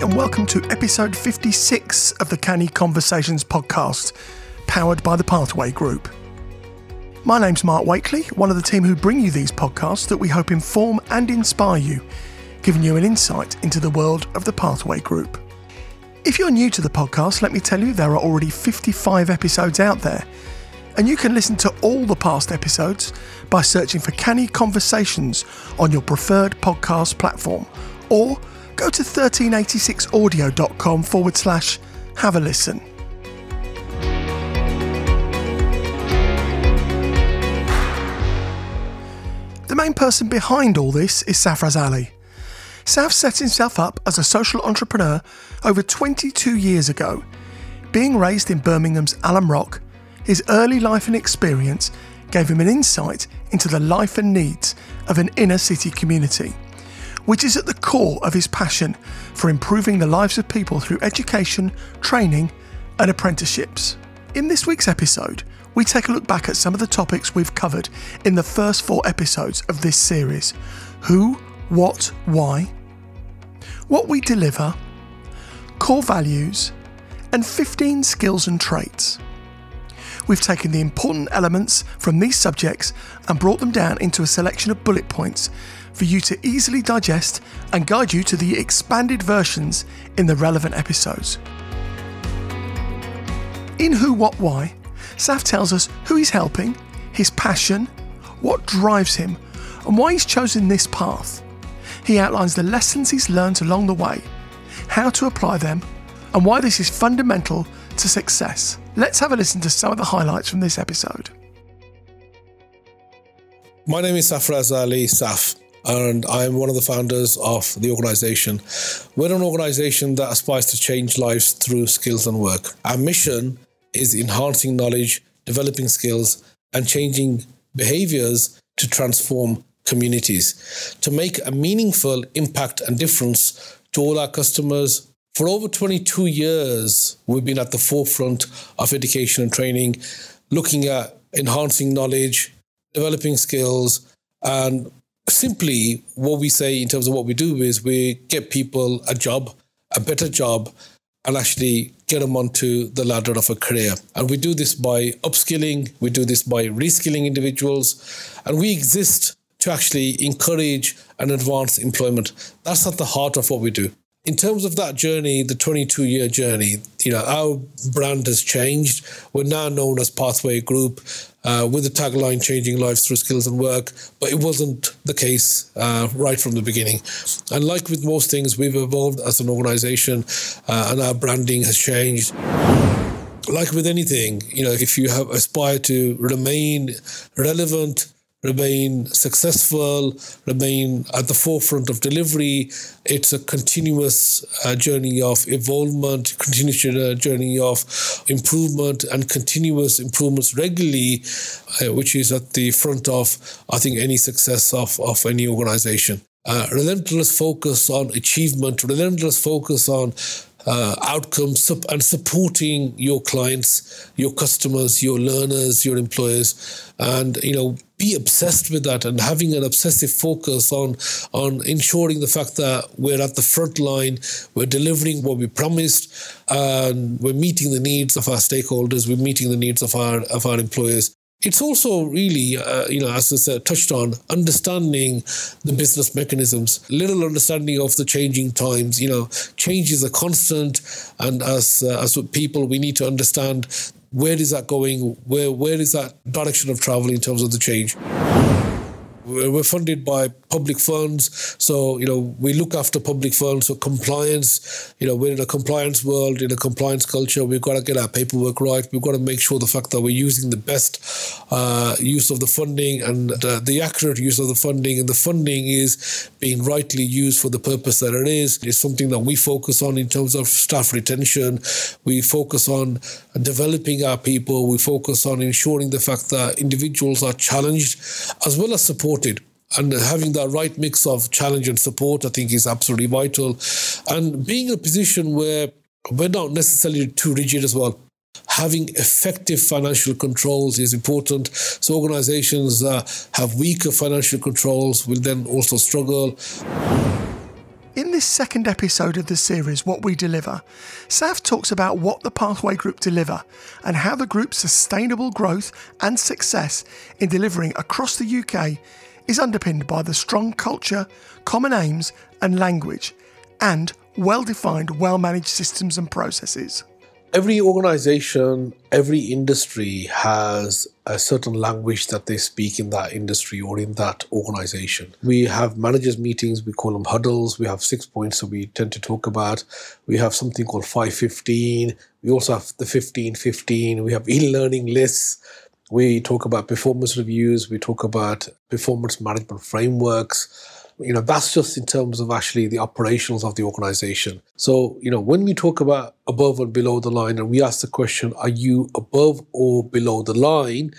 and welcome to episode 56 of the Canny Conversations podcast, powered by the Pathway Group. My name's Mark Wakely, one of the team who bring you these podcasts that we hope inform and inspire you, giving you an insight into the world of the Pathway Group. If you're new to the podcast, let me tell you there are already 55 episodes out there, and you can listen to all the past episodes by searching for Canny Conversations on your preferred podcast platform or go to 1386audio.com forward slash have a listen. The main person behind all this is Safraz Ali. Saf set himself up as a social entrepreneur over 22 years ago. Being raised in Birmingham's Alum Rock, his early life and experience gave him an insight into the life and needs of an inner city community which is at the core of his passion for improving the lives of people through education, training, and apprenticeships. In this week's episode, we take a look back at some of the topics we've covered in the first four episodes of this series who, what, why, what we deliver, core values, and 15 skills and traits. We've taken the important elements from these subjects and brought them down into a selection of bullet points for you to easily digest and guide you to the expanded versions in the relevant episodes. In Who, What, Why, Saf tells us who he's helping, his passion, what drives him, and why he's chosen this path. He outlines the lessons he's learned along the way, how to apply them, and why this is fundamental to success. Let's have a listen to some of the highlights from this episode. My name is Safraz Ali Saf and I'm one of the founders of the organization. We're an organization that aspires to change lives through skills and work. Our mission is enhancing knowledge, developing skills, and changing behaviors to transform communities, to make a meaningful impact and difference to all our customers. For over 22 years, we've been at the forefront of education and training, looking at enhancing knowledge, developing skills, and simply what we say in terms of what we do is we get people a job, a better job, and actually get them onto the ladder of a career. And we do this by upskilling, we do this by reskilling individuals, and we exist to actually encourage and advance employment. That's at the heart of what we do. In terms of that journey, the 22 year journey, you know, our brand has changed. We're now known as Pathway Group uh, with the tagline changing lives through skills and work, but it wasn't the case uh, right from the beginning. And like with most things, we've evolved as an organization uh, and our branding has changed. Like with anything, you know, if you have aspire to remain relevant, remain successful, remain at the forefront of delivery. It's a continuous uh, journey of evolvement, continuous uh, journey of improvement, and continuous improvements regularly, uh, which is at the front of, I think, any success of, of any organization. Uh, relentless focus on achievement, relentless focus on uh, outcomes and supporting your clients, your customers, your learners, your employers, and you know be obsessed with that and having an obsessive focus on on ensuring the fact that we're at the front line, we're delivering what we promised, and we're meeting the needs of our stakeholders, we're meeting the needs of our of our employers. It's also really, uh, you know, as I touched on, understanding the business mechanisms, little understanding of the changing times. You know, change is a constant, and as uh, as people, we need to understand where is that going, where where is that direction of travel in terms of the change. We're funded by public funds. So, you know, we look after public funds. So, compliance, you know, we're in a compliance world, in a compliance culture. We've got to get our paperwork right. We've got to make sure the fact that we're using the best uh, use of the funding and uh, the accurate use of the funding. And the funding is being rightly used for the purpose that it is. It's something that we focus on in terms of staff retention. We focus on developing our people. We focus on ensuring the fact that individuals are challenged as well as supported and having that right mix of challenge and support, I think, is absolutely vital. And being in a position where we're not necessarily too rigid as well. Having effective financial controls is important. So organizations that have weaker financial controls will then also struggle. In this second episode of the series, What We Deliver, Saf talks about what the Pathway Group deliver and how the group's sustainable growth and success in delivering across the UK is underpinned by the strong culture, common aims, and language, and well defined, well managed systems and processes every organization, every industry has a certain language that they speak in that industry or in that organization. We have managers' meetings, we call them huddles. We have six points that we tend to talk about. We have something called 515. We also have the 1515. We have e learning lists. We talk about performance reviews. We talk about performance management frameworks. You know that's just in terms of actually the operations of the organization. So you know when we talk about above and below the line and we ask the question are you above or below the line?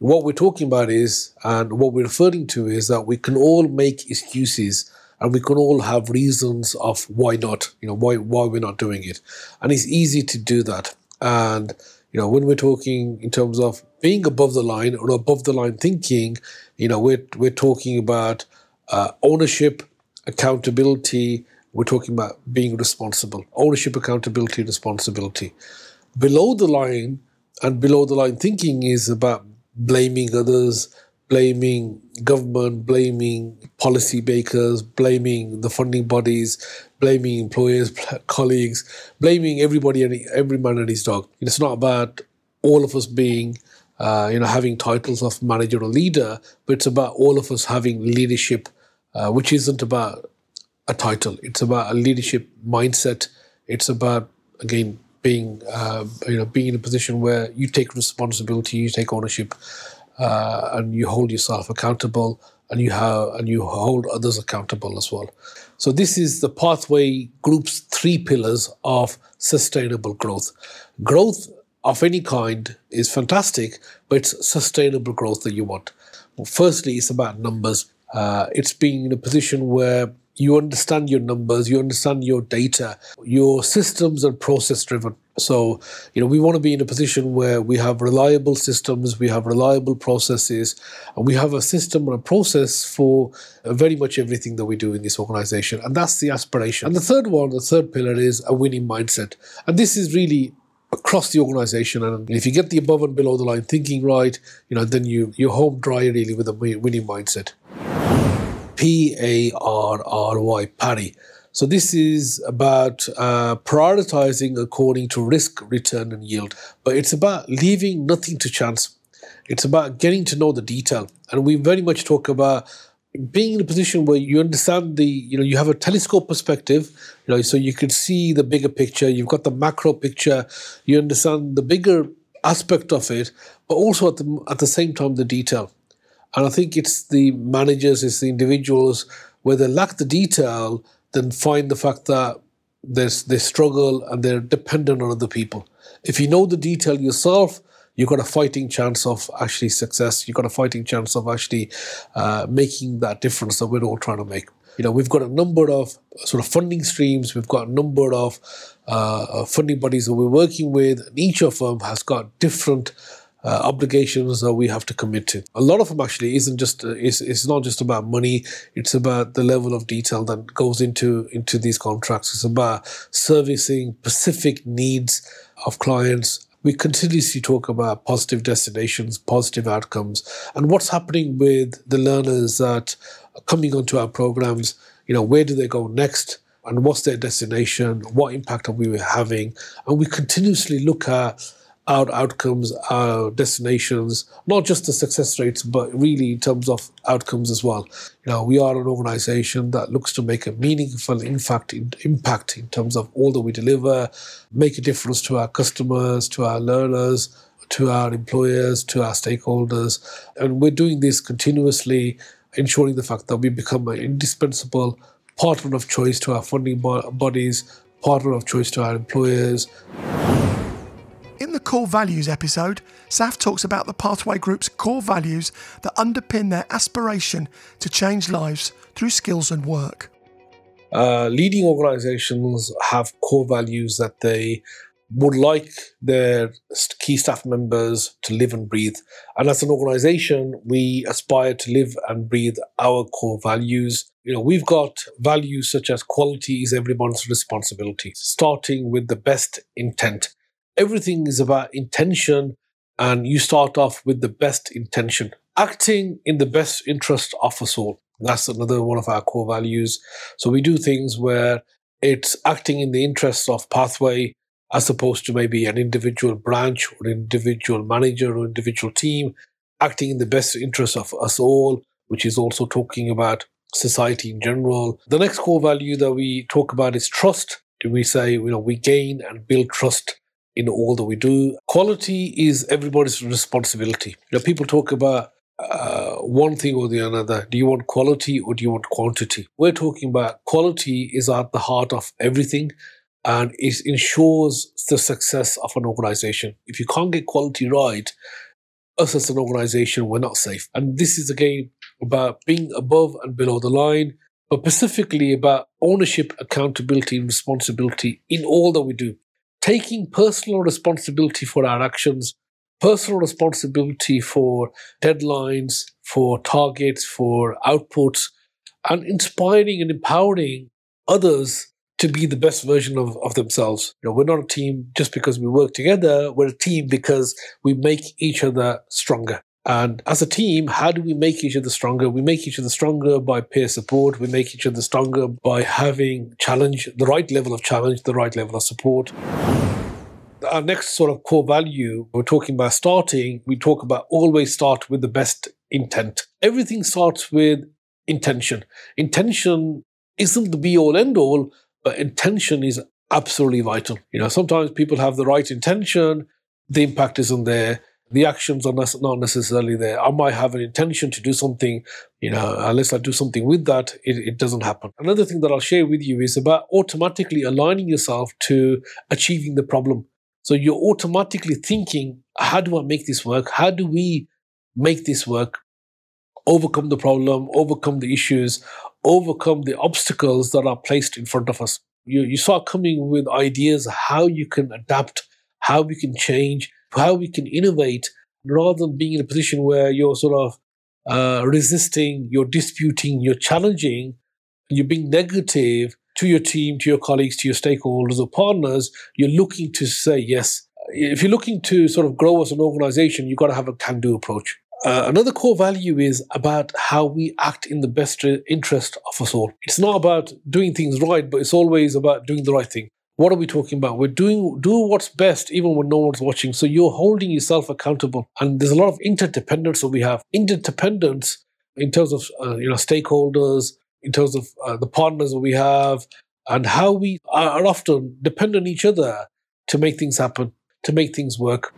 what we're talking about is and what we're referring to is that we can all make excuses and we can all have reasons of why not you know why why we're not doing it. And it's easy to do that. And you know when we're talking in terms of being above the line or above the line thinking you know we're we're talking about uh, ownership, accountability. We're talking about being responsible. Ownership, accountability, responsibility. Below the line and below the line thinking is about blaming others, blaming government, blaming policy makers, blaming the funding bodies, blaming employers, colleagues, blaming everybody and every man and his dog. It's not about all of us being, uh, you know, having titles of manager or leader, but it's about all of us having leadership uh, which isn't about a title. It's about a leadership mindset. It's about again being uh, you know being in a position where you take responsibility, you take ownership, uh, and you hold yourself accountable, and you have and you hold others accountable as well. So this is the pathway group's three pillars of sustainable growth. Growth of any kind is fantastic, but it's sustainable growth that you want. Well, firstly, it's about numbers. Uh, it's being in a position where you understand your numbers, you understand your data, your systems are process driven. So, you know, we want to be in a position where we have reliable systems, we have reliable processes, and we have a system and a process for uh, very much everything that we do in this organization. And that's the aspiration. And the third one, the third pillar is a winning mindset. And this is really across the organization. And if you get the above and below the line thinking right, you know, then you, you're home dry really with a winning mindset. P A R R Y, PARRY. So this is about uh, prioritizing according to risk, return, and yield. But it's about leaving nothing to chance. It's about getting to know the detail. And we very much talk about being in a position where you understand the, you know, you have a telescope perspective, you know, so you can see the bigger picture. You've got the macro picture. You understand the bigger aspect of it, but also at the at the same time the detail. And I think it's the managers, it's the individuals where they lack the detail, then find the fact that they struggle and they're dependent on other people. If you know the detail yourself, you've got a fighting chance of actually success. You've got a fighting chance of actually uh, making that difference that we're all trying to make. You know, we've got a number of sort of funding streams. We've got a number of uh, funding bodies that we're working with, and each of them has got different uh, obligations that we have to commit to. A lot of them actually isn't just uh, it's, it's not just about money. It's about the level of detail that goes into into these contracts. It's about servicing specific needs of clients. We continuously talk about positive destinations, positive outcomes, and what's happening with the learners that are coming onto our programs. You know, where do they go next? And what's their destination? What impact are we having? And we continuously look at our outcomes, our destinations, not just the success rates, but really in terms of outcomes as well. You know, we are an organization that looks to make a meaningful impact in, impact in terms of all that we deliver, make a difference to our customers, to our learners, to our employers, to our stakeholders. And we're doing this continuously, ensuring the fact that we become an indispensable partner of choice to our funding bodies, partner of choice to our employers. In the Core Values episode, Saf talks about the Pathway Group's core values that underpin their aspiration to change lives through skills and work. Uh, leading organizations have core values that they would like their key staff members to live and breathe. And as an organization, we aspire to live and breathe our core values you know, we've got values such as quality is everyone's responsibility, starting with the best intent. Everything is about intention, and you start off with the best intention, acting in the best interest of us all. That's another one of our core values. So we do things where it's acting in the interests of pathway as opposed to maybe an individual branch or individual manager or individual team, acting in the best interest of us all, which is also talking about society in general. The next core value that we talk about is trust. Do we say, you know, we gain and build trust in all that we do? Quality is everybody's responsibility. You know, people talk about uh, one thing or the other. Do you want quality or do you want quantity? We're talking about quality is at the heart of everything and it ensures the success of an organization. If you can't get quality right, us as an organization, we're not safe. And this is again about being above and below the line, but specifically about ownership, accountability, and responsibility in all that we do. Taking personal responsibility for our actions, personal responsibility for deadlines, for targets, for outputs, and inspiring and empowering others to be the best version of, of themselves. You know, we're not a team just because we work together. We're a team because we make each other stronger. And as a team, how do we make each other stronger? We make each other stronger by peer support. We make each other stronger by having challenge, the right level of challenge, the right level of support. Our next sort of core value, we're talking about starting, we talk about always start with the best intent. Everything starts with intention. Intention isn't the be all end all, but intention is absolutely vital. You know, sometimes people have the right intention, the impact isn't there the actions are not necessarily there. I might have an intention to do something, you know, unless I do something with that, it, it doesn't happen. Another thing that I'll share with you is about automatically aligning yourself to achieving the problem. So you're automatically thinking, how do I make this work? How do we make this work? Overcome the problem, overcome the issues, overcome the obstacles that are placed in front of us. You, you start coming with ideas how you can adapt, how we can change, how we can innovate rather than being in a position where you're sort of uh, resisting, you're disputing, you're challenging, you're being negative to your team, to your colleagues, to your stakeholders or partners, you're looking to say yes. If you're looking to sort of grow as an organization, you've got to have a can do approach. Uh, another core value is about how we act in the best interest of us all. It's not about doing things right, but it's always about doing the right thing what are we talking about? We're doing do what's best even when no one's watching. So you're holding yourself accountable, and there's a lot of interdependence that we have. Interdependence in terms of uh, you know stakeholders, in terms of uh, the partners that we have, and how we are often depend on each other to make things happen, to make things work.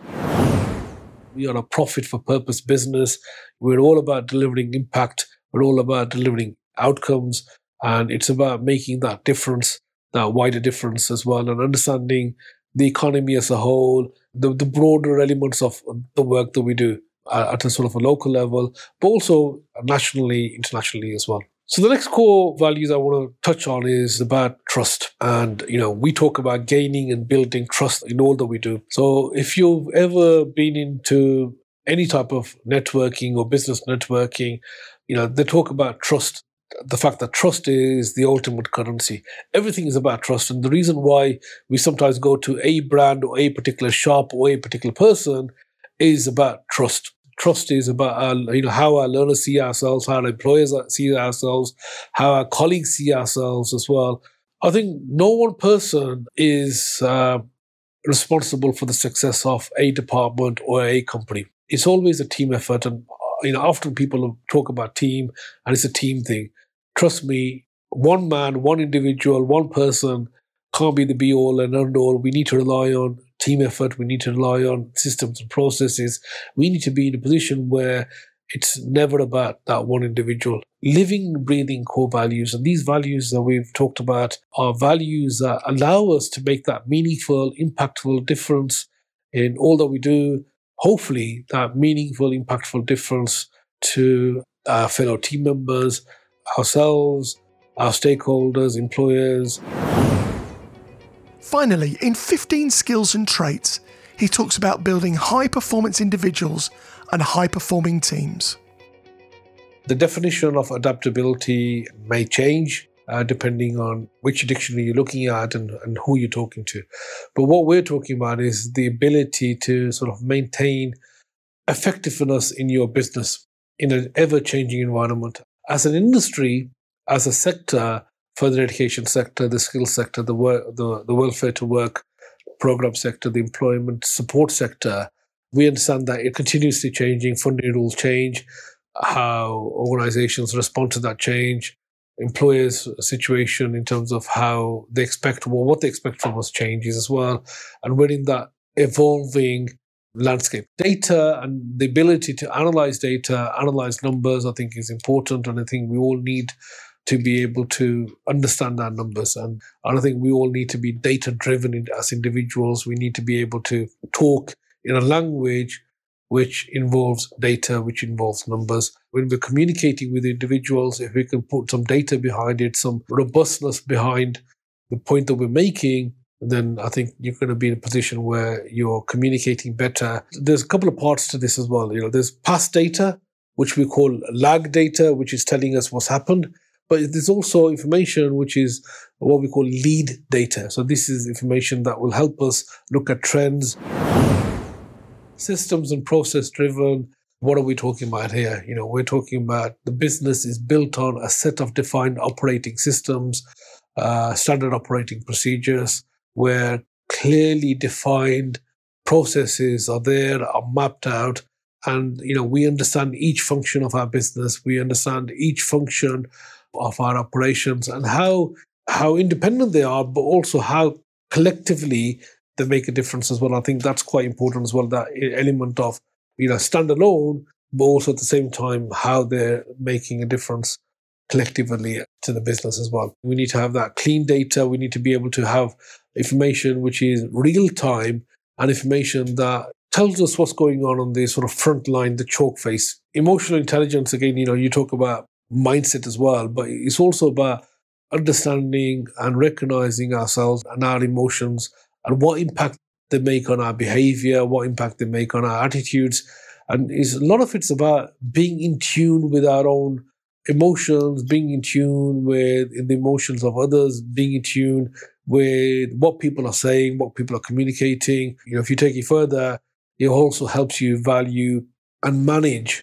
We are a profit for purpose business. We're all about delivering impact. We're all about delivering outcomes, and it's about making that difference that wider difference as well and understanding the economy as a whole, the, the broader elements of the work that we do at a sort of a local level, but also nationally, internationally as well. So the next core values I want to touch on is about trust. And, you know, we talk about gaining and building trust in all that we do. So if you've ever been into any type of networking or business networking, you know, they talk about trust the fact that trust is the ultimate currency. Everything is about trust. And the reason why we sometimes go to a brand or a particular shop or a particular person is about trust. Trust is about our, you know how our learners see ourselves, how our employers see ourselves, how our colleagues see ourselves as well. I think no one person is uh, responsible for the success of a department or a company. It's always a team effort, and you know often people talk about team, and it's a team thing trust me, one man, one individual, one person can't be the be all and end all. We need to rely on team effort. We need to rely on systems and processes. We need to be in a position where it's never about that one individual. Living, breathing core values. And these values that we've talked about are values that allow us to make that meaningful, impactful difference in all that we do. Hopefully, that meaningful, impactful difference to our fellow team members, ourselves, our stakeholders, employers. Finally, in 15 skills and traits, he talks about building high performance individuals and high performing teams. The definition of adaptability may change uh, depending on which dictionary you're looking at and, and who you're talking to. But what we're talking about is the ability to sort of maintain effectiveness in your business in an ever changing environment. As an industry, as a sector, further education sector, the skills sector, the, the, the welfare to work program sector, the employment support sector, we understand that it continuously changing, funding rules change, how organizations respond to that change, employers' situation in terms of how they expect, well, what they expect from us changes as well. And we're in that evolving landscape. Data and the ability to analyze data, analyze numbers, I think is important. And I think we all need to be able to understand our numbers. And, and I think we all need to be data driven as individuals. We need to be able to talk in a language which involves data, which involves numbers. When we're communicating with individuals, if we can put some data behind it, some robustness behind the point that we're making, then I think you're going to be in a position where you're communicating better. There's a couple of parts to this as well. You know, there's past data, which we call lag data, which is telling us what's happened. But there's also information which is what we call lead data. So this is information that will help us look at trends systems and process driven. What are we talking about here? You know, we're talking about the business is built on a set of defined operating systems, uh, standard operating procedures, where clearly defined processes are there, are mapped out, and you know we understand each function of our business. We understand each function of our operations and how how independent they are, but also how collectively they make a difference as well. I think that's quite important as well. That element of you know standalone, but also at the same time how they're making a difference collectively to the business as well. We need to have that clean data. We need to be able to have information which is real time and information that tells us what's going on on the sort of front line, the chalk face. Emotional intelligence, again, you know, you talk about mindset as well, but it's also about understanding and recognizing ourselves and our emotions and what impact they make on our behavior, what impact they make on our attitudes. And is a lot of it's about being in tune with our own emotions, being in tune with the emotions of others, being in tune with what people are saying, what people are communicating. You know, if you take it further, it also helps you value and manage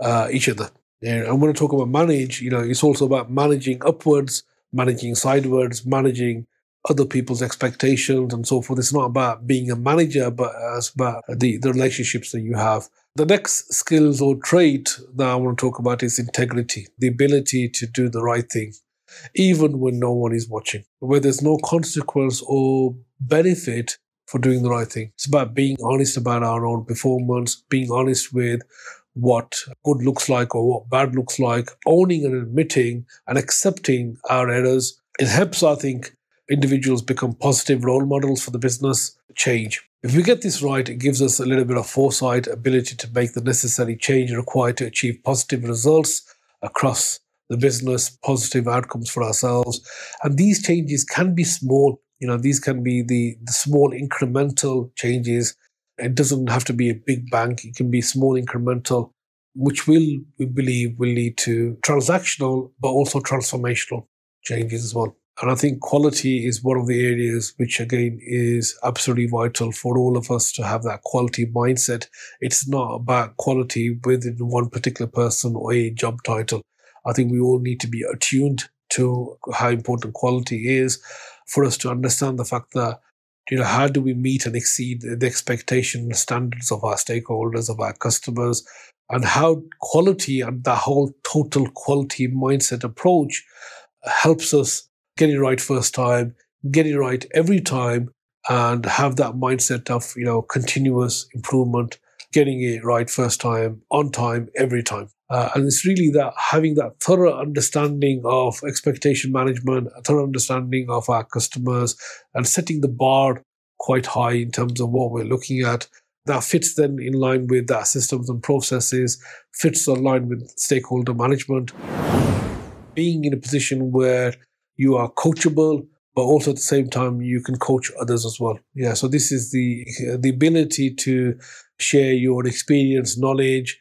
uh, each other. And when I talk about manage, you know, it's also about managing upwards, managing sidewards, managing other people's expectations and so forth. It's not about being a manager, but it's about the, the relationships that you have. The next skills or trait that I want to talk about is integrity, the ability to do the right thing, even when no one is watching, where there's no consequence or benefit for doing the right thing. It's about being honest about our own performance, being honest with what good looks like or what bad looks like, owning and admitting and accepting our errors. It helps, I think, individuals become positive role models for the business change. If we get this right, it gives us a little bit of foresight, ability to make the necessary change required to achieve positive results across the business, positive outcomes for ourselves. And these changes can be small. You know, these can be the, the small incremental changes. It doesn't have to be a big bank. It can be small incremental, which will, we believe, will lead to transactional, but also transformational changes as well. And I think quality is one of the areas which, again, is absolutely vital for all of us to have that quality mindset. It's not about quality within one particular person or a job title. I think we all need to be attuned to how important quality is for us to understand the fact that you know how do we meet and exceed the expectation and standards of our stakeholders of our customers and how quality and the whole total quality mindset approach helps us get it right first time, get it right every time, and have that mindset of you know continuous improvement, getting it right first time, on time, every time. Uh, and it's really that having that thorough understanding of expectation management, a thorough understanding of our customers, and setting the bar quite high in terms of what we're looking at. That fits then in line with our systems and processes, fits in line with stakeholder management. Being in a position where you are coachable, but also at the same time you can coach others as well. Yeah, so this is the the ability to share your experience, knowledge,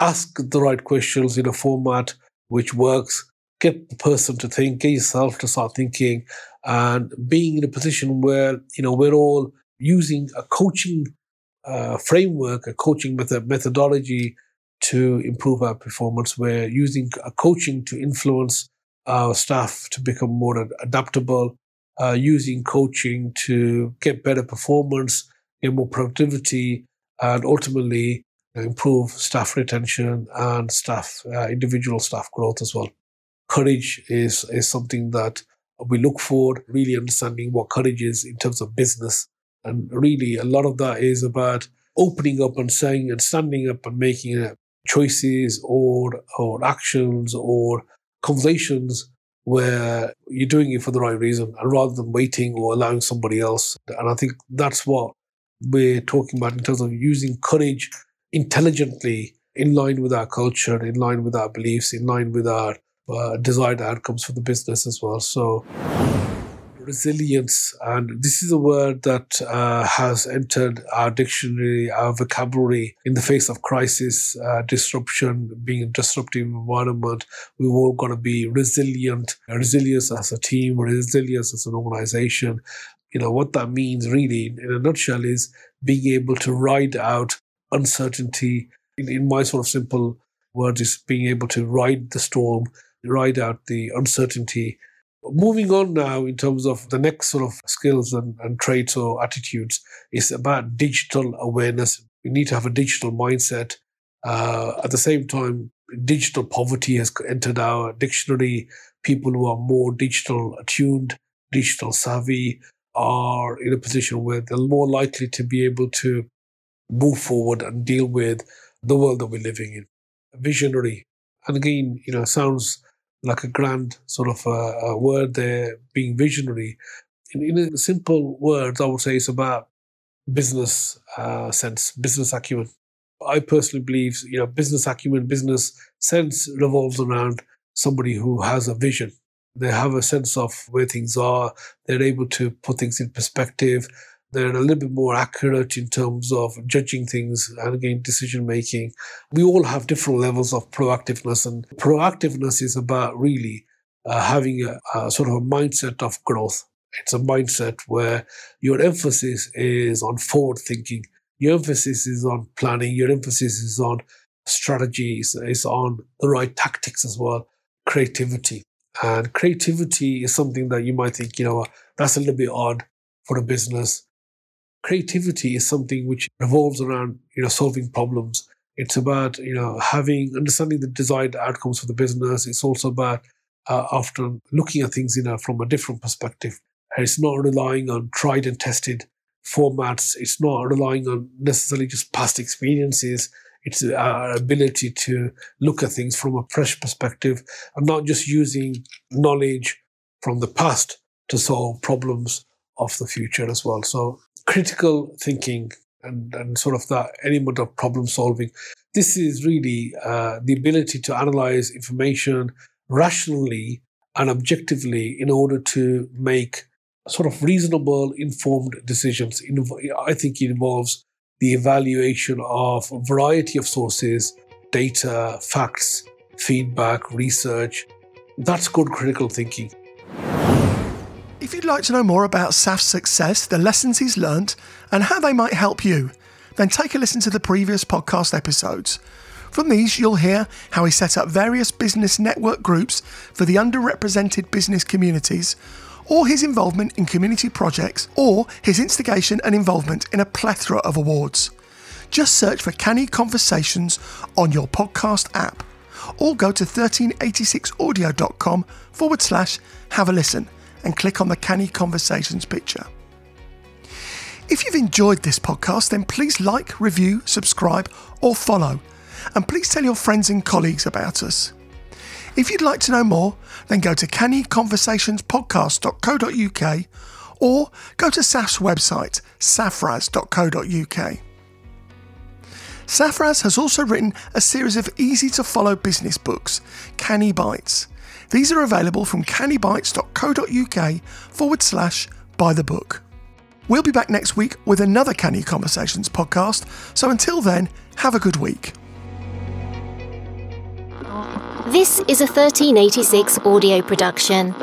ask the right questions in a format which works, get the person to think, get yourself to start thinking, and being in a position where you know we're all using a coaching uh, framework, a coaching method methodology to improve our performance. We're using a coaching to influence our staff to become more adaptable, uh, using coaching to get better performance, get more productivity, and ultimately improve staff retention and staff uh, individual staff growth as well. Courage is is something that we look for, really understanding what courage is in terms of business. And really, a lot of that is about opening up and saying and standing up and making uh, choices or or actions or conversations where you're doing it for the right reason and rather than waiting or allowing somebody else. And I think that's what we're talking about in terms of using courage intelligently in line with our culture, in line with our beliefs, in line with our uh, desired outcomes for the business as well. So, resilience, and this is a word that uh, has entered our dictionary, our vocabulary in the face of crisis, uh, disruption, being a disruptive environment. We've all got to be resilient, resilience as a team, resilience as an organization. You know, what that means really, in a nutshell, is being able to ride out uncertainty. In, in my sort of simple words, is being able to ride the storm, ride out the uncertainty. Moving on now, in terms of the next sort of skills and, and traits or attitudes, is about digital awareness. We need to have a digital mindset. Uh, at the same time, digital poverty has entered our dictionary. People who are more digital attuned, digital savvy, are in a position where they're more likely to be able to move forward and deal with the world that we're living in. Visionary. And again, you know, sounds like a grand sort of uh, a word there, being visionary. In, in simple words, I would say it's about business uh, sense, business acumen. I personally believe, you know, business acumen, business sense revolves around somebody who has a vision. They have a sense of where things are. They're able to put things in perspective. They're a little bit more accurate in terms of judging things and again, decision making. We all have different levels of proactiveness, and proactiveness is about really uh, having a, a sort of a mindset of growth. It's a mindset where your emphasis is on forward thinking. Your emphasis is on planning. Your emphasis is on strategies, is on the right tactics as well, creativity. And creativity is something that you might think, you know, that's a little bit odd for a business creativity is something which revolves around you know solving problems. It's about you know having understanding the desired outcomes for the business. It's also about uh, often looking at things in a, from a different perspective. It's not relying on tried and tested formats. It's not relying on necessarily just past experiences. It's our ability to look at things from a fresh perspective and not just using knowledge from the past to solve problems of the future as well so critical thinking and, and sort of that element of problem solving. This is really uh, the ability to analyze information rationally and objectively in order to make sort of reasonable, informed decisions. I think it involves the evaluation of a variety of sources, data, facts, feedback, research. That's good critical thinking. If you'd like to know more about Saf's success, the lessons he's learnt, and how they might help you, then take a listen to the previous podcast episodes. From these, you'll hear how he set up various business network groups for the underrepresented business communities, or his involvement in community projects, or his instigation and involvement in a plethora of awards. Just search for Canny Conversations on your podcast app, or go to 1386audio.com forward slash have a listen and click on the Canny Conversations picture. If you've enjoyed this podcast, then please like, review, subscribe, or follow, and please tell your friends and colleagues about us. If you'd like to know more, then go to cannyconversationspodcast.co.uk or go to SAF's website, safraz.co.uk. Safraz has also written a series of easy to follow business books, Canny Bites, these are available from cannybites.co.uk forward slash by the book. We'll be back next week with another Canny Conversations podcast, so until then, have a good week. This is a 1386 audio production.